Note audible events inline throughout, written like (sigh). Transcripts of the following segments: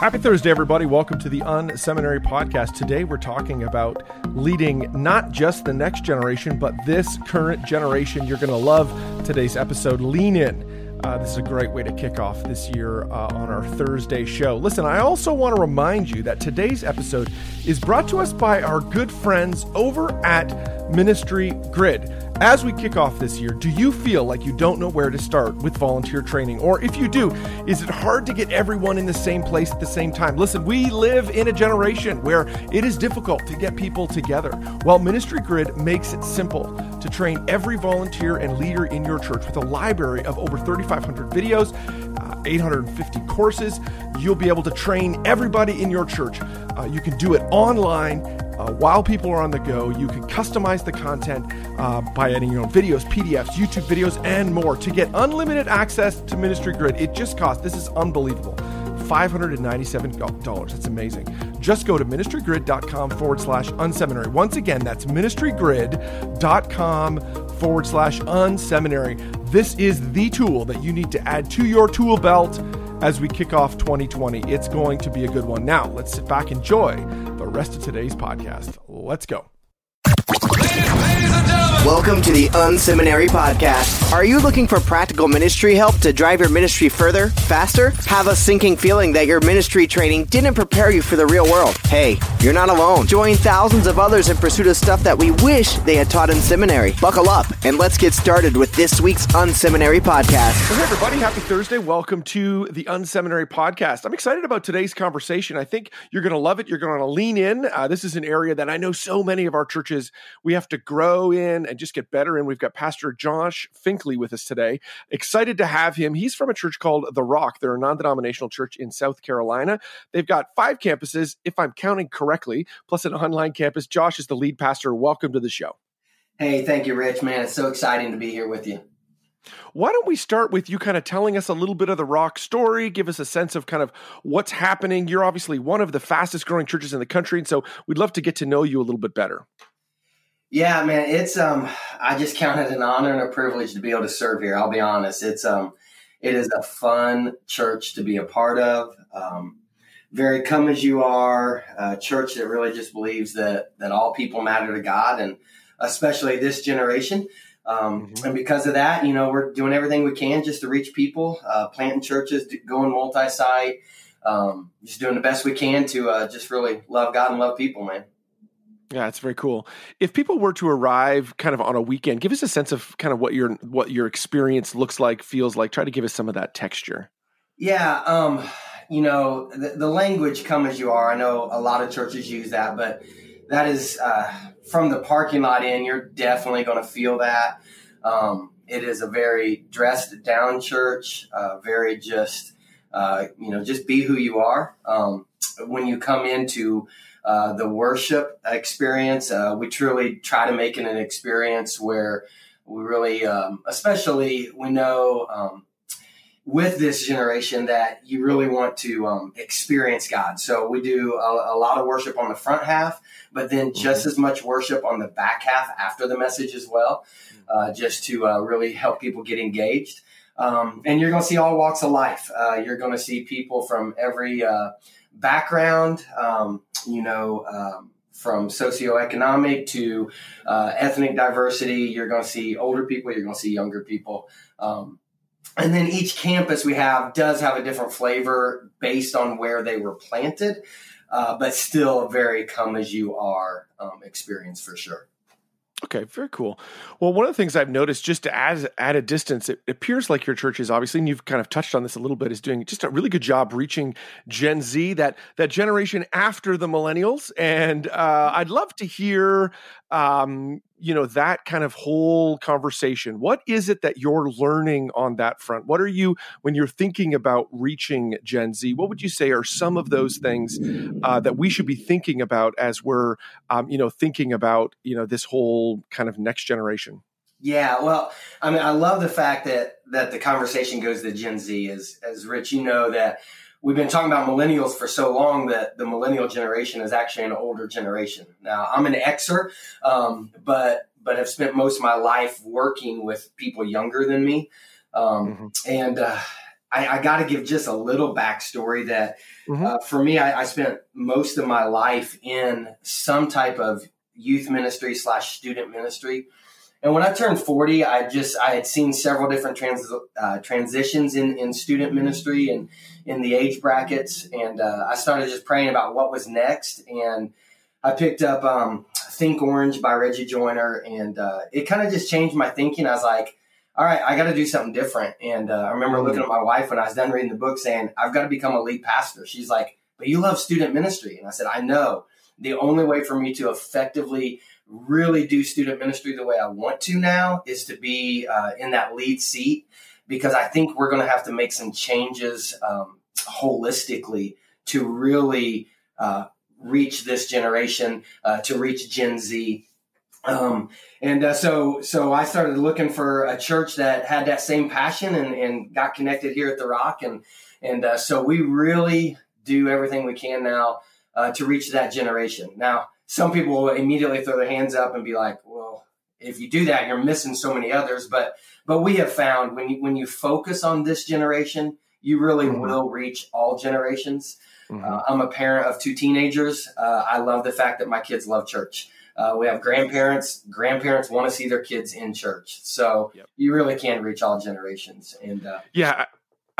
Happy Thursday, everybody. Welcome to the Unseminary Podcast. Today, we're talking about leading not just the next generation, but this current generation. You're going to love today's episode. Lean in. Uh, this is a great way to kick off this year uh, on our Thursday show. Listen, I also want to remind you that today's episode is brought to us by our good friends over at Ministry Grid. As we kick off this year, do you feel like you don't know where to start with volunteer training? Or if you do, is it hard to get everyone in the same place at the same time? Listen, we live in a generation where it is difficult to get people together. Well, Ministry Grid makes it simple to train every volunteer and leader in your church with a library of over 3,500 videos, uh, 850 courses. You'll be able to train everybody in your church. Uh, you can do it online uh, while people are on the go, you can customize the content uh, by adding your own videos, PDFs, YouTube videos, and more. To get unlimited access to Ministry Grid, it just costs, this is unbelievable. $597. That's amazing. Just go to ministrygrid.com forward slash unseminary. Once again, that's ministrygrid.com forward slash unseminary. This is the tool that you need to add to your tool belt as we kick off 2020. It's going to be a good one. Now, let's sit back, enjoy the rest of today's podcast. Let's go. Welcome to the Unseminary Podcast. Are you looking for practical ministry help to drive your ministry further, faster? Have a sinking feeling that your ministry training didn't prepare you for the real world? Hey, you're not alone. Join thousands of others in pursuit of stuff that we wish they had taught in seminary. Buckle up and let's get started with this week's Unseminary Podcast. Hey, everybody. Happy Thursday. Welcome to the Unseminary Podcast. I'm excited about today's conversation. I think you're going to love it. You're going to lean in. Uh, this is an area that I know so many of our churches we have to grow in and just get better. And we've got Pastor Josh Finklea with us today. Excited to have him. He's from a church called The Rock. They're a non denominational church in South Carolina. They've got five campuses, if I'm counting correctly, plus an online campus. Josh is the lead pastor. Welcome to the show. Hey, thank you, Rich. Man, it's so exciting to be here with you. Why don't we start with you kind of telling us a little bit of the rock story, give us a sense of kind of what's happening. You're obviously one of the fastest growing churches in the country, and so we'd love to get to know you a little bit better. Yeah, man, it's um I just count it an honor and a privilege to be able to serve here. I'll be honest. It's um it is a fun church to be a part of. Um very come as you are, a church that really just believes that that all people matter to God and especially this generation. Um, mm-hmm. And because of that, you know, we're doing everything we can just to reach people, uh, planting churches, going multi-site, um, just doing the best we can to uh, just really love God and love people, man. Yeah, it's very cool. If people were to arrive kind of on a weekend, give us a sense of kind of what your what your experience looks like, feels like. Try to give us some of that texture. Yeah, um, you know, the, the language "come as you are." I know a lot of churches use that, but that is uh, from the parking lot in. You're definitely going to feel that. Um, it is a very dressed down church, uh, very just uh, you know, just be who you are. Um, when you come into uh, the worship experience. Uh, we truly try to make it an experience where we really, um, especially, we know um, with this generation that you really want to um, experience God. So we do a, a, lot of worship on the front half, but then mm-hmm. just as much worship on the back half after the message as well, uh, just to uh, really help people get engaged. Um, and you're going to see all walks of life. Uh, you're going to see people from every uh, background, um, you know, um, from socioeconomic to uh, ethnic diversity. You're going to see older people, you're going to see younger people. Um, and then each campus we have does have a different flavor based on where they were planted, uh, but still a very come as you are um, experience for sure. Okay, very cool. Well, one of the things I've noticed just as add a distance, it appears like your church is obviously, and you've kind of touched on this a little bit, is doing just a really good job reaching Gen Z, that that generation after the millennials. And uh, I'd love to hear um, you know that kind of whole conversation. What is it that you're learning on that front? What are you when you're thinking about reaching gen z what would you say are some of those things uh, that we should be thinking about as we're um, you know thinking about you know this whole kind of next generation? Yeah well i mean i love the fact that that the conversation goes to gen z as as rich. You know that we've been talking about millennials for so long that the millennial generation is actually an older generation. Now, I'm an Xer, um, but but have spent most of my life working with people younger than me, um, mm-hmm. and uh, I, I got to give just a little backstory that mm-hmm. uh, for me, I, I, spent most of my life in some type of youth ministry slash student ministry. And when I turned 40, I just, I had seen several different trans, uh, transitions in, in student ministry and in the age brackets. And uh, I started just praying about what was next. And I picked up um, Think Orange by Reggie Joiner. And uh, it kind of just changed my thinking. I was like, all right, I got to do something different. And uh, I remember looking at my wife when I was done reading the book saying, I've got to become a lead pastor. She's like, but you love student ministry. And I said, I know. The only way for me to effectively really do student ministry the way I want to now is to be uh, in that lead seat because I think we're going to have to make some changes um, holistically to really uh, reach this generation, uh, to reach Gen Z, um, and uh, so, so I started looking for a church that had that same passion and, and got connected here at the Rock. And, and uh, so we really do everything we can now uh, to reach that generation. Now, some people will immediately throw their hands up and be like, well, if you do that, you're missing so many others. But, but we have found when you, when you focus on this generation, you really mm-hmm. will reach all generations. Mm-hmm. Uh, I'm a parent of two teenagers. Uh, I love the fact that my kids love church. Uh, we have grandparents. Grandparents want to see their kids in church, so yep. you really can reach all generations. And uh, yeah,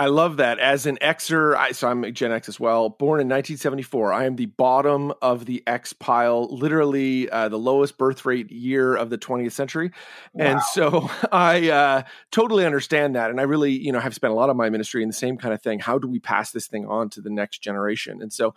I love that. As an Xer, I, so I'm Gen X as well. Born in 1974, I am the bottom of the X pile, literally uh, the lowest birth rate year of the 20th century, wow. and so (laughs) I uh, totally understand that. And I really, you know, have spent a lot of my ministry in the same kind of thing. How do we pass this thing on to the next generation? And so,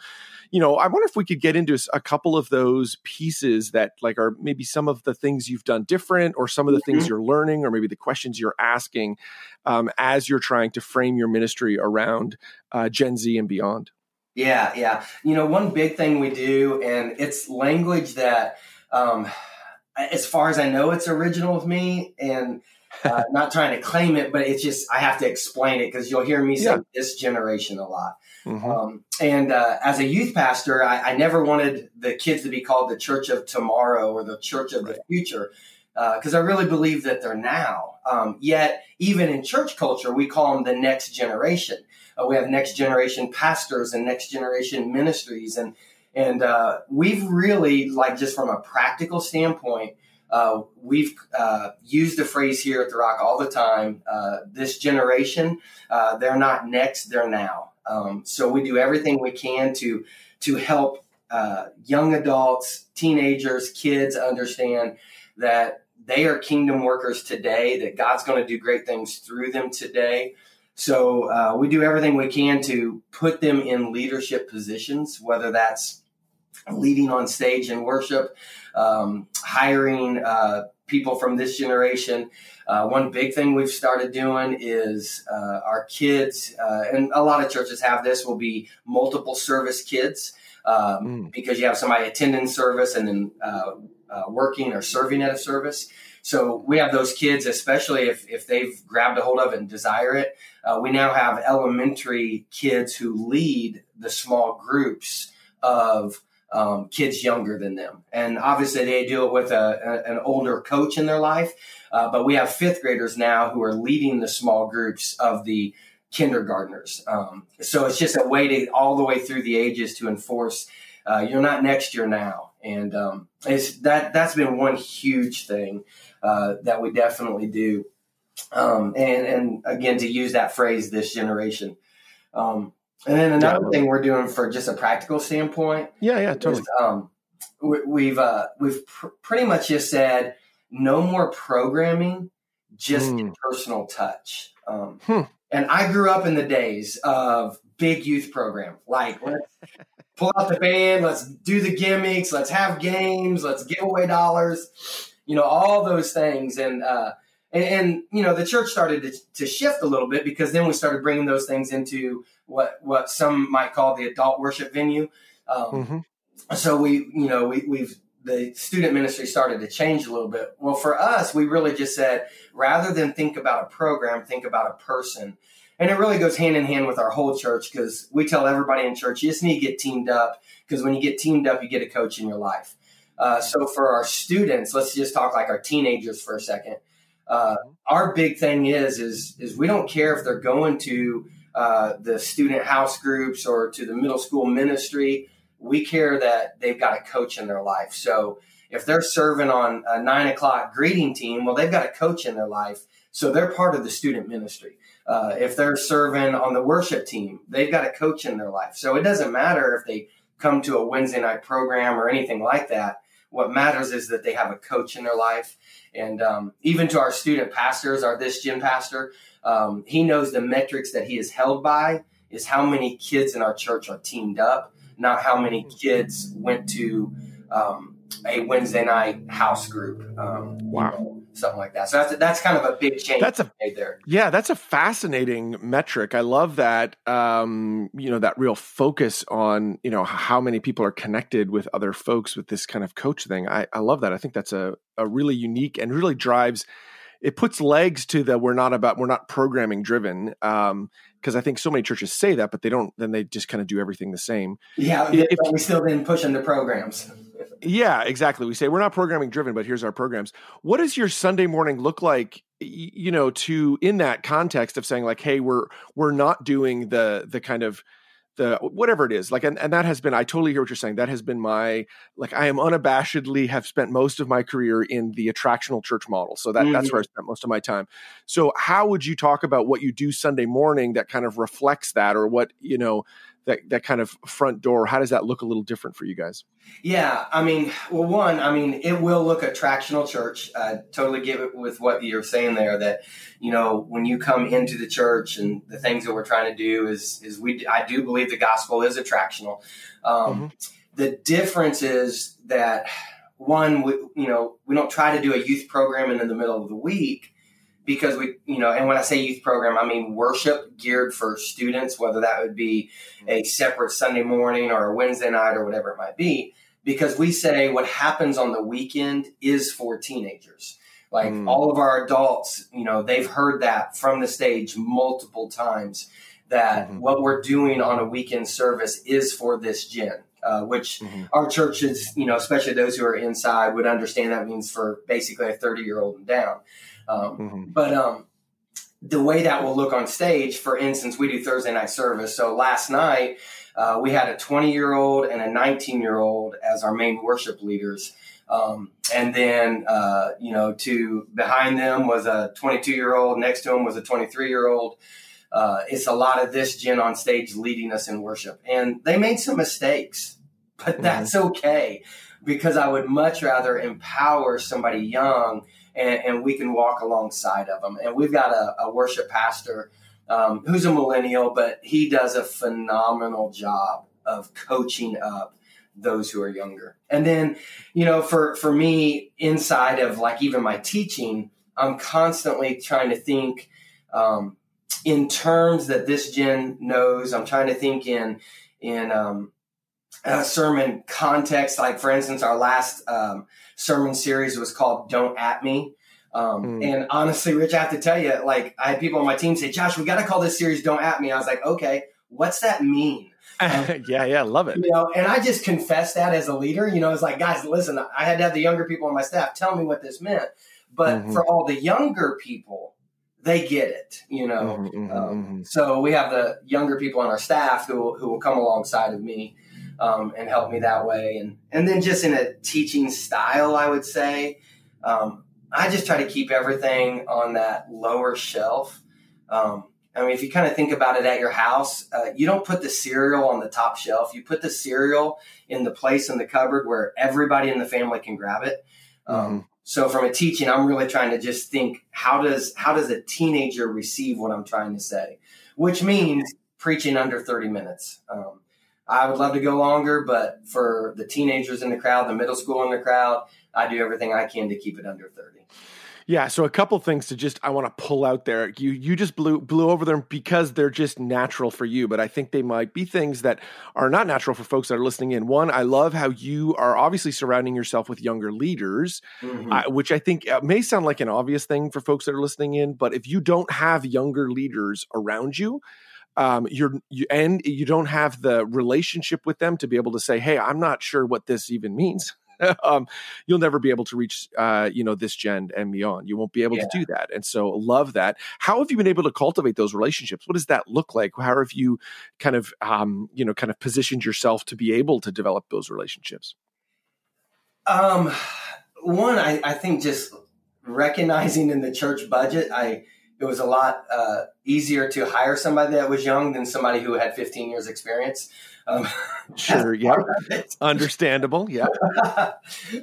you know, I wonder if we could get into a couple of those pieces that, like, are maybe some of the things you've done different, or some of the mm-hmm. things you're learning, or maybe the questions you're asking um, as you're trying to frame your ministry around uh, Gen Z and beyond? Yeah, yeah. You know, one big thing we do, and it's language that, um, as far as I know, it's original with me, and uh, (laughs) not trying to claim it, but it's just I have to explain it because you'll hear me say yeah. this generation a lot. Mm-hmm. Um, and uh, as a youth pastor, I, I, never wanted the kids to be called the Church of Tomorrow or the Church of right. the Future because uh, I really believe that they're now. Um, yet, even in church culture, we call them the next generation. Uh, we have next generation pastors and next generation ministries, and and uh, we've really like just from a practical standpoint, uh, we've uh, used the phrase here at the Rock all the time. Uh, this generation, they're not next, they're now. Um, so we do everything we can to to help young adults, teenagers, kids understand that they are kingdom workers today, that God's going to do great things through them today. So uh, we do everything we can to put them in leadership positions, whether that's leading on stage in worship, um, hiring uh, people from this generation. Uh, one big thing we've started doing is uh, our kids, uh, and a lot of churches have this, will be multiple service kids. Um, mm. Because you have somebody attending service and then uh, working or serving at a service. So we have those kids, especially if, if they've grabbed a hold of and desire it. Uh, we now have elementary kids who lead the small groups of um, kids younger than them. And obviously, they do it with a, a, an older coach in their life. Uh, but we have fifth graders now who are leading the small groups of the kindergartners. Um, so it's just a way to all the way through the ages to enforce uh, you're not next year now and um, it's that that's been one huge thing uh, that we definitely do. Um, and and again, to use that phrase, this generation. Um, and then another yeah. thing we're doing for just a practical standpoint. Yeah, yeah, totally. Is, um, we, have uh, we've pr- pretty much just said no more programming, just mm. personal touch. Um, hmm. And I grew up in the days of big youth program, like let's (laughs) pull out the band, let's do the gimmicks, let's have games, let's give away dollars, you know, all those things. And, uh, and, and you know, the church started to, to, shift a little bit because then we started bringing those things into what, what some might call the adult worship venue. Um, mm-hmm. So we, you know, we, we've, the student ministry started to change a little bit. Well, for us, we really just said rather than think about a program, think about a person and it really goes hand in hand with our whole church because we tell everybody in church you just need to get teamed up because when you get teamed up, you get a coach in your life. Uh, so for our students, let's just talk like our teenagers for a second. Uh, our big thing is is is we don't care if they're going to uh, the student house groups or to the middle school ministry, we care that they've got a coach in their life. So if they're serving on a nine o'clock greeting team, well, they've got a coach in their life. So they're part of the student ministry. Uh, if they're serving on the worship team, they've got a coach in their life. So it doesn't matter if they come to a Wednesday night program or anything like that. What matters is that they have a coach in their life. And um, even to our student pastors, our this gym pastor, um, he knows the metrics that he is held by is how many kids in our church are teamed up, not how many kids went to um, a Wednesday night house group. Um, wow. Something like that. So that's that's kind of a big change. That's a there. Yeah, that's a fascinating metric. I love that. Um, you know, that real focus on you know how many people are connected with other folks with this kind of coach thing. I, I love that. I think that's a a really unique and really drives. It puts legs to the we're not about we're not programming driven. Um, because I think so many churches say that, but they don't. Then they just kind of do everything the same. Yeah, if, we still then push into programs. Yeah, exactly. We say we're not programming driven, but here's our programs. What does your Sunday morning look like? You know, to in that context of saying like, hey, we're we're not doing the the kind of the whatever it is like and, and that has been i totally hear what you're saying that has been my like i am unabashedly have spent most of my career in the attractional church model so that mm-hmm. that's where i spent most of my time so how would you talk about what you do sunday morning that kind of reflects that or what you know that that kind of front door how does that look a little different for you guys? Yeah i mean well one i mean it will look attractional church. I totally get it with what you're saying there that you know when you come into the church and the things that we're trying to do is is we i do believe the gospel is attractional. Um, mm-hmm. the difference is that one we, you know we don't try to do a youth program in the middle of the week because we, you know, and when I say youth program, I mean worship geared for students, whether that would be a separate Sunday morning or a Wednesday night or whatever it might be, because we say what happens on the weekend is for teenagers. Like mm. all of our adults, you know, they've heard that from the stage multiple times that mm-hmm. what we're doing on a weekend service is for this gen. Uh, which mm-hmm. our churches, you know, especially those who are inside, would understand that means for basically a 30 year old and down. Um, mm-hmm. But um, the way that will look on stage, for instance, we do Thursday night service. So last night, uh, we had a 20 year old and a 19 year old as our main worship leaders. Um, and then, uh, you know, to behind them was a 22 year old, next to him was a 23 year old. Uh, it's a lot of this gen on stage leading us in worship. And they made some mistakes, but mm-hmm. that's okay because I would much rather empower somebody young and, and we can walk alongside of them. And we've got a, a worship pastor um, who's a millennial, but he does a phenomenal job of coaching up those who are younger. And then, you know, for for me, inside of like even my teaching, I'm constantly trying to think um, in terms that this gen knows. I'm trying to think in in um, sermon context. Like for instance, our last um, sermon series was called "Don't at Me." Um, mm. And honestly, Rich, I have to tell you, like I had people on my team say, "Josh, we got to call this series "Don't at Me." I was like, "Okay, what's that mean?" (laughs) Um, yeah, yeah, love it. You know, and I just confessed that as a leader. You know, it's like, guys, listen, I had to have the younger people on my staff tell me what this meant. But mm-hmm. for all the younger people, they get it. You know, mm-hmm, mm-hmm, um, mm-hmm. so we have the younger people on our staff who who will come alongside of me um, and help me that way. And and then just in a teaching style, I would say, um, I just try to keep everything on that lower shelf. Um, I mean, if you kind of think about it at your house, uh, you don't put the cereal on the top shelf. You put the cereal in the place in the cupboard where everybody in the family can grab it. Um, mm-hmm. So, from a teaching, I'm really trying to just think how does how does a teenager receive what I'm trying to say, which means preaching under 30 minutes. Um, I would love to go longer, but for the teenagers in the crowd, the middle school in the crowd, I do everything I can to keep it under 30. Yeah, so a couple things to just I want to pull out there. You you just blew blew over them because they're just natural for you, but I think they might be things that are not natural for folks that are listening in. One, I love how you are obviously surrounding yourself with younger leaders, mm-hmm. uh, which I think uh, may sound like an obvious thing for folks that are listening in, but if you don't have younger leaders around you, um, you're you, and you don't have the relationship with them to be able to say, "Hey, I'm not sure what this even means." (laughs) um, you'll never be able to reach, uh, you know, this gen and beyond. You won't be able yeah. to do that. And so love that. How have you been able to cultivate those relationships? What does that look like? How have you kind of, um, you know, kind of positioned yourself to be able to develop those relationships? Um, one, I, I think just recognizing in the church budget, I, it was a lot uh, easier to hire somebody that was young than somebody who had 15 years experience. Um, (laughs) sure, yeah, understandable, yeah. (laughs) uh,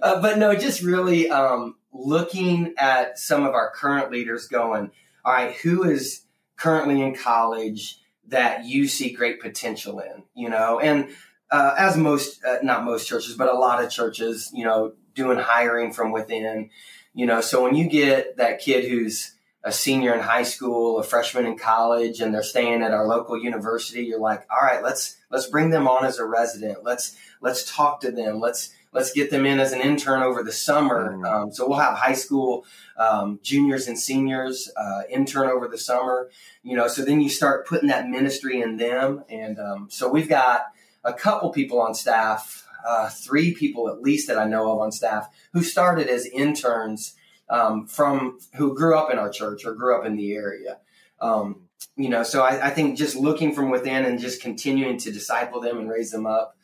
but no, just really um, looking at some of our current leaders, going, all right, who is currently in college that you see great potential in, you know, and uh, as most, uh, not most churches, but a lot of churches, you know, doing hiring from within, you know, so when you get that kid who's a senior in high school, a freshman in college, and they're staying at our local university, you're like, all right, let's let's bring them on as a resident. Let's let's talk to them. Let's let's get them in as an intern over the summer. Mm-hmm. Um, so we'll have high school um, juniors and seniors uh, intern over the summer. You know, so then you start putting that ministry in them, and um, so we've got a couple people on staff, uh, three people at least that I know of on staff who started as interns um, from who grew up in our church or grew up in the area. Um, you know, so I, I, think just looking from within and just continuing to disciple them and raise them up.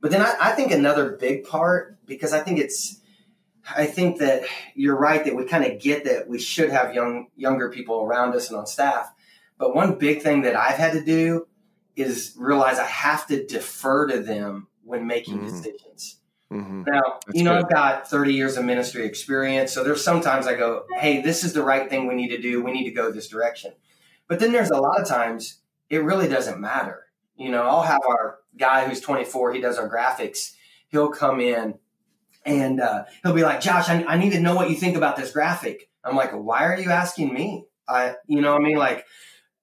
But then I, I think another big part, because I think it's, I think that you're right that we kind of get that we should have young younger people around us and on staff. But one big thing that I've had to do is realize I have to defer to them when making mm-hmm. decisions. Mm-hmm. Now, That's you know, good. I've got 30 years of ministry experience. So there's sometimes I go, hey, this is the right thing we need to do. We need to go this direction. But then there's a lot of times it really doesn't matter. You know, I'll have our guy who's 24, he does our graphics. He'll come in and uh, he'll be like, Josh, I, I need to know what you think about this graphic. I'm like, why are you asking me? I, you know, I mean, like,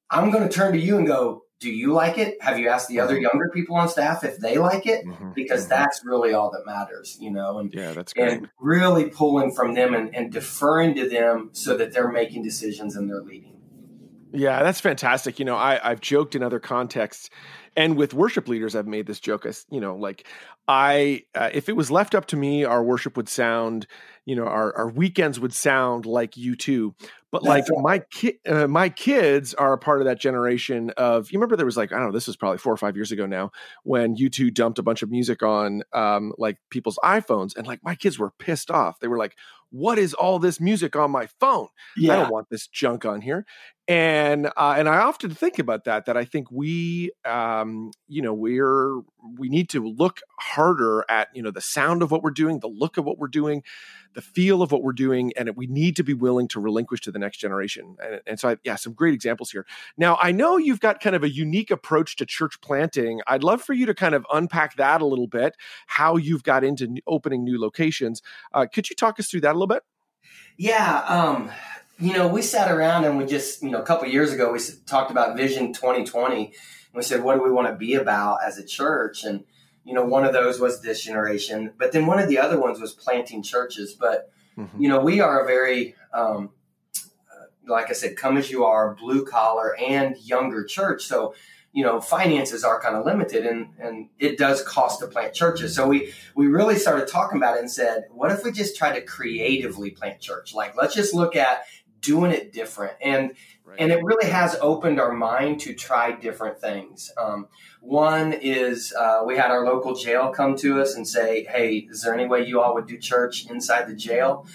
I'm going to turn to you and go, do you like it? Have you asked the other mm-hmm. younger people on staff if they like it? Mm-hmm. Because mm-hmm. that's really all that matters, you know. And yeah, that's great. And really pulling from them and, and deferring to them so that they're making decisions and they're leading. Yeah, that's fantastic. You know, I, I've joked in other contexts and with worship leaders i've made this joke as you know like i uh, if it was left up to me our worship would sound you know our, our weekends would sound like U2 but like (laughs) my ki- uh, my kids are a part of that generation of you remember there was like i don't know this was probably four or five years ago now when U2 dumped a bunch of music on um, like people's iphones and like my kids were pissed off they were like what is all this music on my phone yeah. i don't want this junk on here and uh, and I often think about that. That I think we, um, you know, we're we need to look harder at you know the sound of what we're doing, the look of what we're doing, the feel of what we're doing, and we need to be willing to relinquish to the next generation. And, and so, I, yeah, some great examples here. Now, I know you've got kind of a unique approach to church planting. I'd love for you to kind of unpack that a little bit. How you've got into opening new locations. Uh, could you talk us through that a little bit? Yeah. Um, you know, we sat around and we just, you know, a couple years ago, we talked about Vision 2020. We said, what do we want to be about as a church? And, you know, one of those was this generation. But then one of the other ones was planting churches. But, mm-hmm. you know, we are a very, um, uh, like I said, come as you are, blue collar and younger church. So, you know, finances are kind of limited and, and it does cost to plant churches. So we, we really started talking about it and said, what if we just try to creatively plant church? Like, let's just look at doing it different and right. and it really has opened our mind to try different things um, one is uh, we had our local jail come to us and say hey is there any way you all would do church inside the jail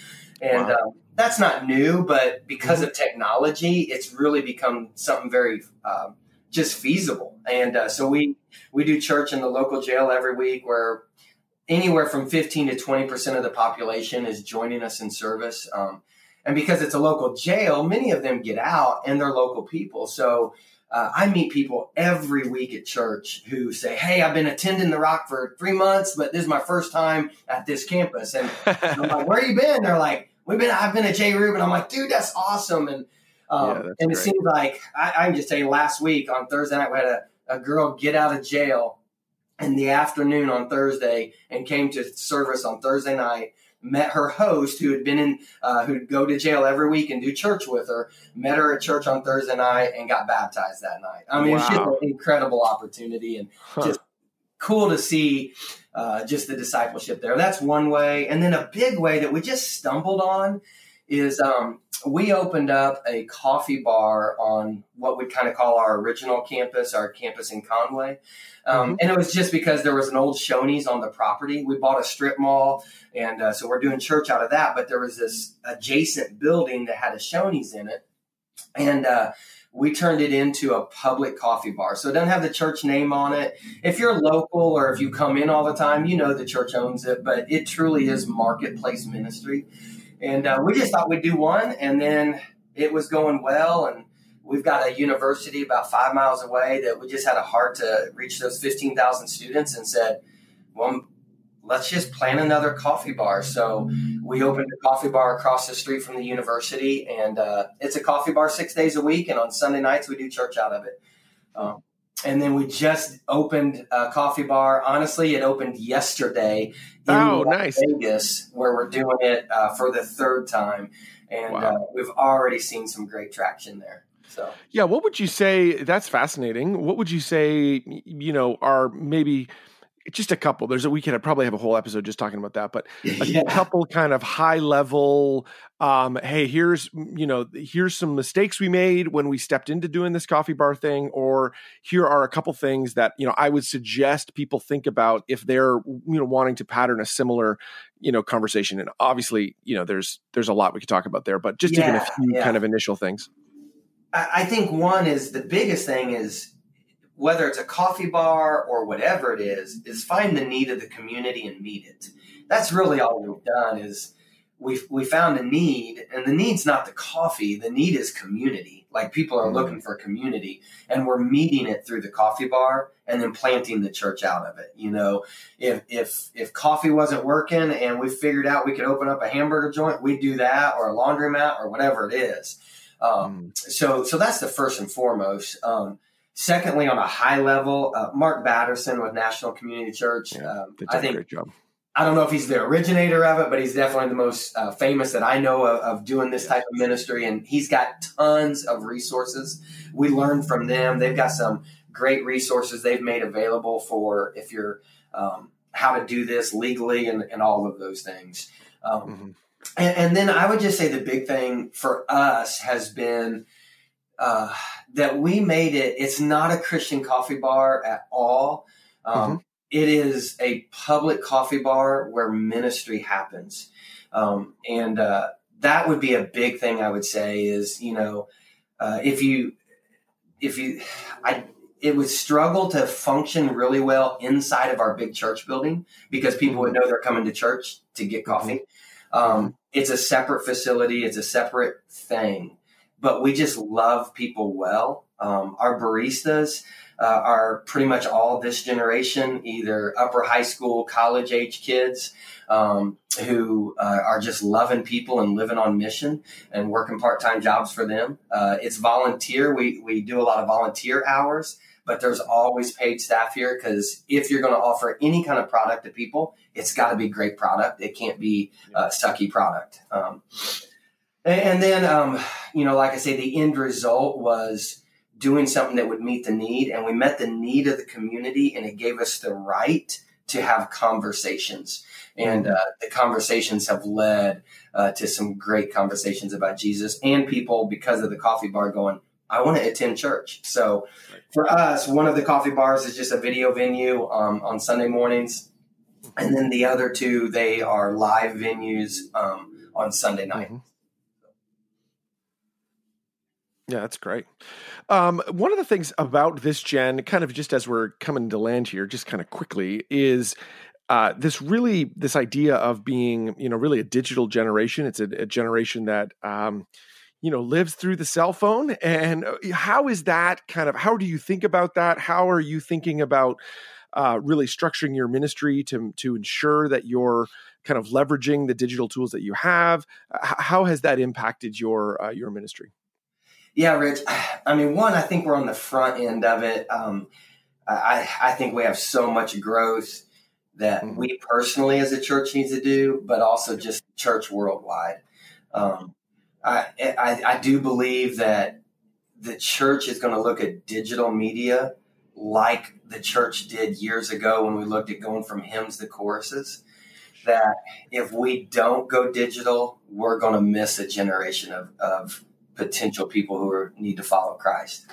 and wow. um, that's not new but because mm-hmm. of technology it's really become something very uh, just feasible and uh, so we we do church in the local jail every week where anywhere from 15 to 20 percent of the population is joining us in service um, and because it's a local jail, many of them get out and they're local people. So uh, I meet people every week at church who say, Hey, I've been attending the Rock for three months, but this is my first time at this campus. And I'm like, Where you been? They're like, We've been, I've been at J. Reuben. I'm like, Dude, that's awesome. And, um, yeah, and it great. seems like I, I, can just tell you last week on Thursday night, we had a, a girl get out of jail in the afternoon on Thursday and came to service on Thursday night met her host who had been in uh, who'd go to jail every week and do church with her met her at church on thursday night and got baptized that night i mean wow. it's just an incredible opportunity and huh. just cool to see uh, just the discipleship there. That's one way. And then a big way that we just stumbled on is um, we opened up a coffee bar on what we'd kind of call our original campus, our campus in Conway. Um, mm-hmm. And it was just because there was an old Shoney's on the property. We bought a strip mall, and uh, so we're doing church out of that. But there was this adjacent building that had a Shoney's in it. And uh, we turned it into a public coffee bar. So it doesn't have the church name on it. If you're local or if you come in all the time, you know the church owns it, but it truly is marketplace ministry. And uh, we just thought we'd do one, and then it was going well. And we've got a university about five miles away that we just had a heart to reach those 15,000 students and said, well, let's just plan another coffee bar. So we opened a coffee bar across the street from the university, and uh, it's a coffee bar six days a week. And on Sunday nights, we do church out of it. Um, and then we just opened a coffee bar. Honestly, it opened yesterday in oh, nice. Vegas, where we're doing it uh, for the third time, and wow. uh, we've already seen some great traction there. So, yeah, what would you say? That's fascinating. What would you say? You know, are maybe just a couple. There's a we could probably have a whole episode just talking about that, but (laughs) a yeah. couple kind of high level. Um, hey, here's you know here's some mistakes we made when we stepped into doing this coffee bar thing, or here are a couple things that you know I would suggest people think about if they're you know wanting to pattern a similar you know conversation. And obviously, you know there's there's a lot we could talk about there, but just yeah, even a few yeah. kind of initial things. I think one is the biggest thing is whether it's a coffee bar or whatever it is, is find the need of the community and meet it. That's really all we've done is we we found a need, and the need's not the coffee. The need is community. Like people are mm-hmm. looking for community, and we're meeting it through the coffee bar, and then planting the church out of it. You know, if if if coffee wasn't working, and we figured out we could open up a hamburger joint, we'd do that, or a laundromat, or whatever it is. Um, mm. So so that's the first and foremost. Um, Secondly, on a high level, uh, Mark Batterson with National Community Church. Yeah, um, I think great job. I don't know if he's the originator of it, but he's definitely the most uh, famous that I know of, of doing this type of ministry. And he's got tons of resources. We learn from them. They've got some great resources they've made available for if you're um, how to do this legally and, and all of those things. Um, mm-hmm. and, and, then I would just say the big thing for us has been uh, that we made it. It's not a Christian coffee bar at all. Um, mm-hmm. it is a public coffee bar where ministry happens, um, and uh, that would be a big thing. I would say is you know uh, if you if you I it would struggle to function really well inside of our big church building because people would mm-hmm. know they're coming to church to get coffee. Mm-hmm. Um, it's a separate facility. It's a separate thing but we just love people well. Um, our baristas uh, are pretty much all this generation, either upper high school, college age kids um, who uh, are just loving people and living on mission and working part time jobs for them. Uh, it's volunteer. We, we do a lot of volunteer hours, but there's always paid staff here because if you're going to offer any kind of product to people, it's got to be great product. It can't be sucky product. Um, and then, um, you know, like I say, the end result was doing something that would meet the need. And we met the need of the community, and it gave us the right to have conversations. And mm-hmm. uh, the conversations have led uh, to some great conversations about Jesus and people because of the coffee bar going, I want to attend church. So for us, one of the coffee bars is just a video venue um, on Sunday mornings. And then the other two, they are live venues um, on Sunday night. Mm-hmm. Yeah, that's great. Um, one of the things about this gen, kind of just as we're coming to land here, just kind of quickly, is uh, this really this idea of being, you know, really a digital generation. It's a, a generation that, um, you know, lives through the cell phone. And uh, how is that kind of? How do you think about that? How are you thinking about uh, really structuring your ministry to to ensure that you're kind of leveraging the digital tools that you have? how has that impacted your uh, your ministry? Yeah, Rich. I mean, one, I think we're on the front end of it. Um, I, I think we have so much growth that mm-hmm. we personally as a church needs to do, but also just church worldwide. Um, I, I, I do believe that the church is going to look at digital media like the church did years ago when we looked at going from hymns to choruses. That if we don't go digital, we're going to miss a generation of, of potential people who are, need to follow Christ.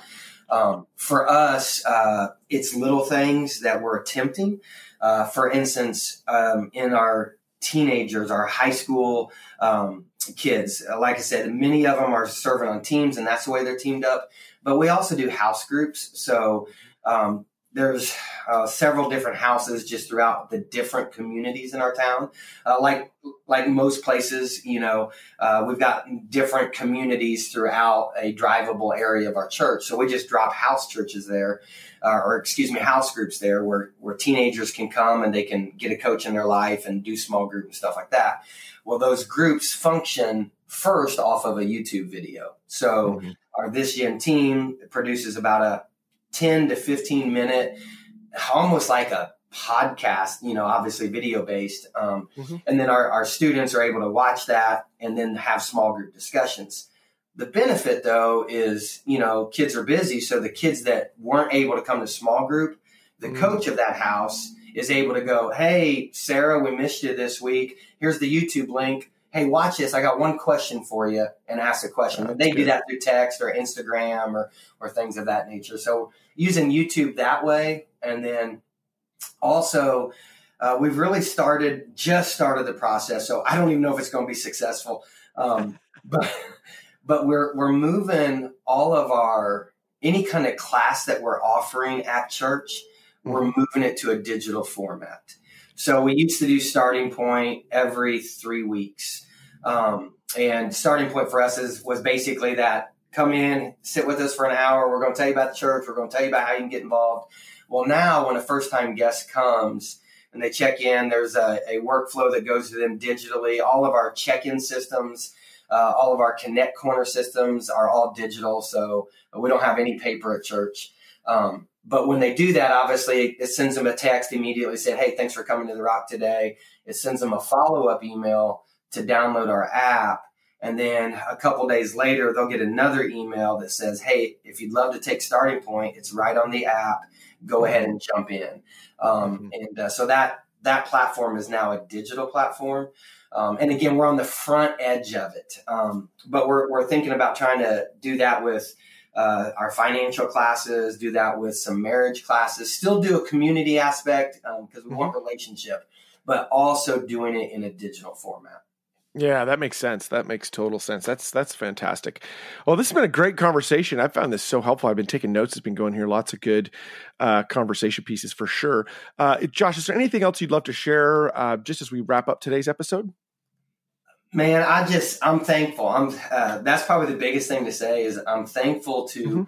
Um, for us, uh, it's little things that we're attempting. Uh, for instance, um, in our teenagers, our high school um, kids, uh, like I said, many of them are serving on teams, and that's the way they're teamed up. But we also do house groups. So um, there's uh, several different houses just throughout the different communities in our town. Uh, like like most places, you know, uh, we've got different communities throughout a drivable area of our church. So we just drop house churches there, uh, or excuse me, house groups there, where where teenagers can come and they can get a coach in their life and do small group and stuff like that. Well, those groups function first off of a YouTube video. So mm-hmm. our This Gen team produces about a 10 to 15 minute, almost like a podcast, you know, obviously video based. Um, mm-hmm. And then our, our students are able to watch that and then have small group discussions. The benefit though is, you know, kids are busy. So the kids that weren't able to come to small group, the mm-hmm. coach of that house is able to go, Hey, Sarah, we missed you this week. Here's the YouTube link hey, watch this. I got one question for you and ask a question. And they good. do that through text or Instagram or, or things of that nature. So using YouTube that way. And then also, uh, we've really started, just started the process. So I don't even know if it's going to be successful. Um, (laughs) but, but we're, we're moving all of our, any kind of class that we're offering at church, mm-hmm. we're moving it to a digital format. So we used to do starting point every three weeks. Um, and starting point for us is was basically that come in, sit with us for an hour. We're going to tell you about the church. We're going to tell you about how you can get involved. Well, now when a first time guest comes and they check in, there's a, a, workflow that goes to them digitally. All of our check in systems, uh, all of our Connect Corner systems are all digital. So we don't have any paper at church. Um, but when they do that, obviously it sends them a text immediately saying, Hey, thanks for coming to the rock today. It sends them a follow up email to download our app. And then a couple days later, they'll get another email that says, Hey, if you'd love to take starting point, it's right on the app. Go ahead and jump in. Um, mm-hmm. and uh, so that, that platform is now a digital platform. Um, and again, we're on the front edge of it. Um, but we're, we're thinking about trying to do that with uh, our financial classes, do that with some marriage classes, still do a community aspect because um, we mm-hmm. want relationship, but also doing it in a digital format. Yeah, that makes sense. That makes total sense. That's that's fantastic. Well, this has been a great conversation. I found this so helpful. I've been taking notes. It's been going here. Lots of good uh, conversation pieces for sure. Uh, Josh, is there anything else you'd love to share uh, just as we wrap up today's episode? Man, I just I'm thankful. I'm uh, that's probably the biggest thing to say is I'm thankful to mm-hmm.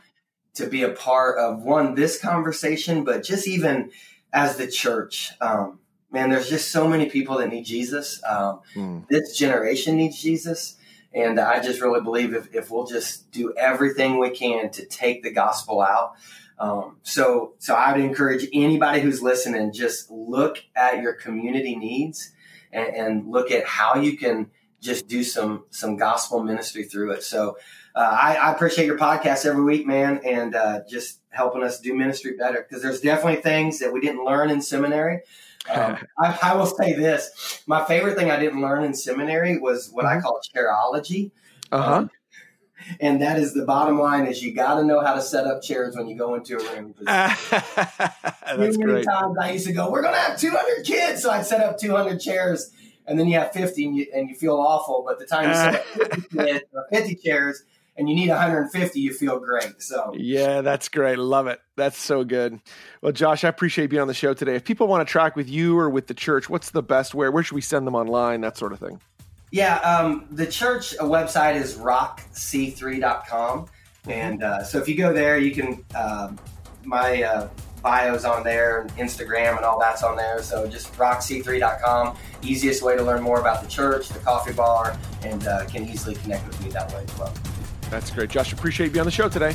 to be a part of one this conversation, but just even as the church. Um, man, there's just so many people that need Jesus. Um, mm. This generation needs Jesus. And I just really believe if, if we'll just do everything we can to take the gospel out. Um, so, so I would encourage anybody who's listening, just look at your community needs and, and look at how you can just do some, some gospel ministry through it. So, uh, I, I, appreciate your podcast every week, man, and uh, just helping us do ministry better because there's definitely things that we didn't learn in seminary um, (laughs) I, I, will say this: my favorite thing I didn't learn in seminary was what mm-hmm. I call chairology. Uh huh. Um, (laughs) and that is the bottom line: is you got to know how to set up chairs when you go into a room. (laughs) That's many great. times I used to go, "We're going to have 200 kids," so I'd set up 200 chairs, and then you have 50, and you, and you feel awful. But the time you set up 50, kids, 50 chairs, and you need 150, you feel great. So yeah, that's great. Love it. That's so good. Well, Josh, I appreciate being on the show today. If people want to track with you or with the church, what's the best way? Where should we send them online? That sort of thing. Yeah, um, the church website is rockc3.com. Mm-hmm. And uh, so if you go there, you can, um, my uh, bio's on there, and Instagram and all that's on there. So just rockc3.com. Easiest way to learn more about the church, the coffee bar, and uh, can easily connect with me that way as well. That's great. Josh, appreciate you on the show today.